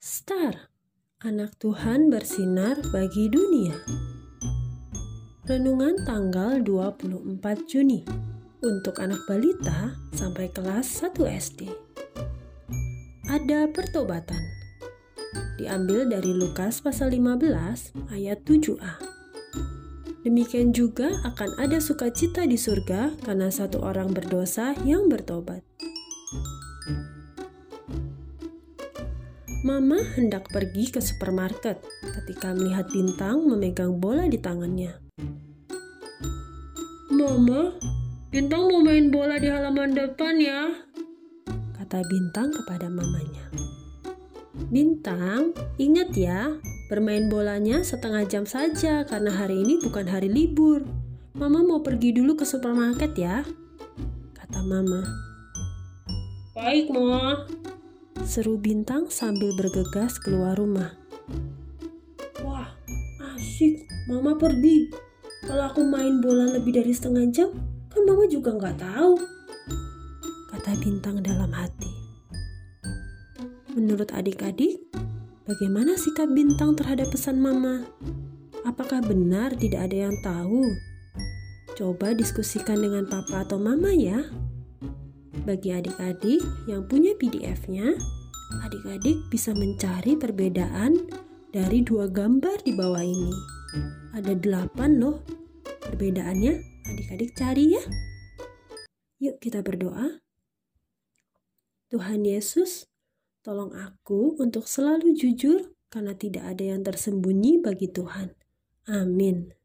Star, anak Tuhan bersinar bagi dunia. Renungan tanggal 24 Juni untuk anak balita sampai kelas 1 SD. Ada pertobatan. Diambil dari Lukas pasal 15 ayat 7a. Demikian juga akan ada sukacita di surga karena satu orang berdosa yang bertobat. Mama hendak pergi ke supermarket ketika melihat Bintang memegang bola di tangannya. Mama, Bintang mau main bola di halaman depan ya, kata Bintang kepada mamanya. Bintang, ingat ya, bermain bolanya setengah jam saja karena hari ini bukan hari libur. Mama mau pergi dulu ke supermarket ya, kata Mama. Baik, Ma, Seru Bintang sambil bergegas keluar rumah. Wah, asik. Mama pergi. Kalau aku main bola lebih dari setengah jam, kan Mama juga nggak tahu. Kata Bintang dalam hati. Menurut adik-adik, bagaimana sikap Bintang terhadap pesan Mama? Apakah benar tidak ada yang tahu? Coba diskusikan dengan papa atau mama ya. Bagi adik-adik yang punya PDF-nya, adik-adik bisa mencari perbedaan dari dua gambar di bawah ini. Ada delapan loh perbedaannya, adik-adik cari ya. Yuk kita berdoa. Tuhan Yesus, tolong aku untuk selalu jujur karena tidak ada yang tersembunyi bagi Tuhan. Amin.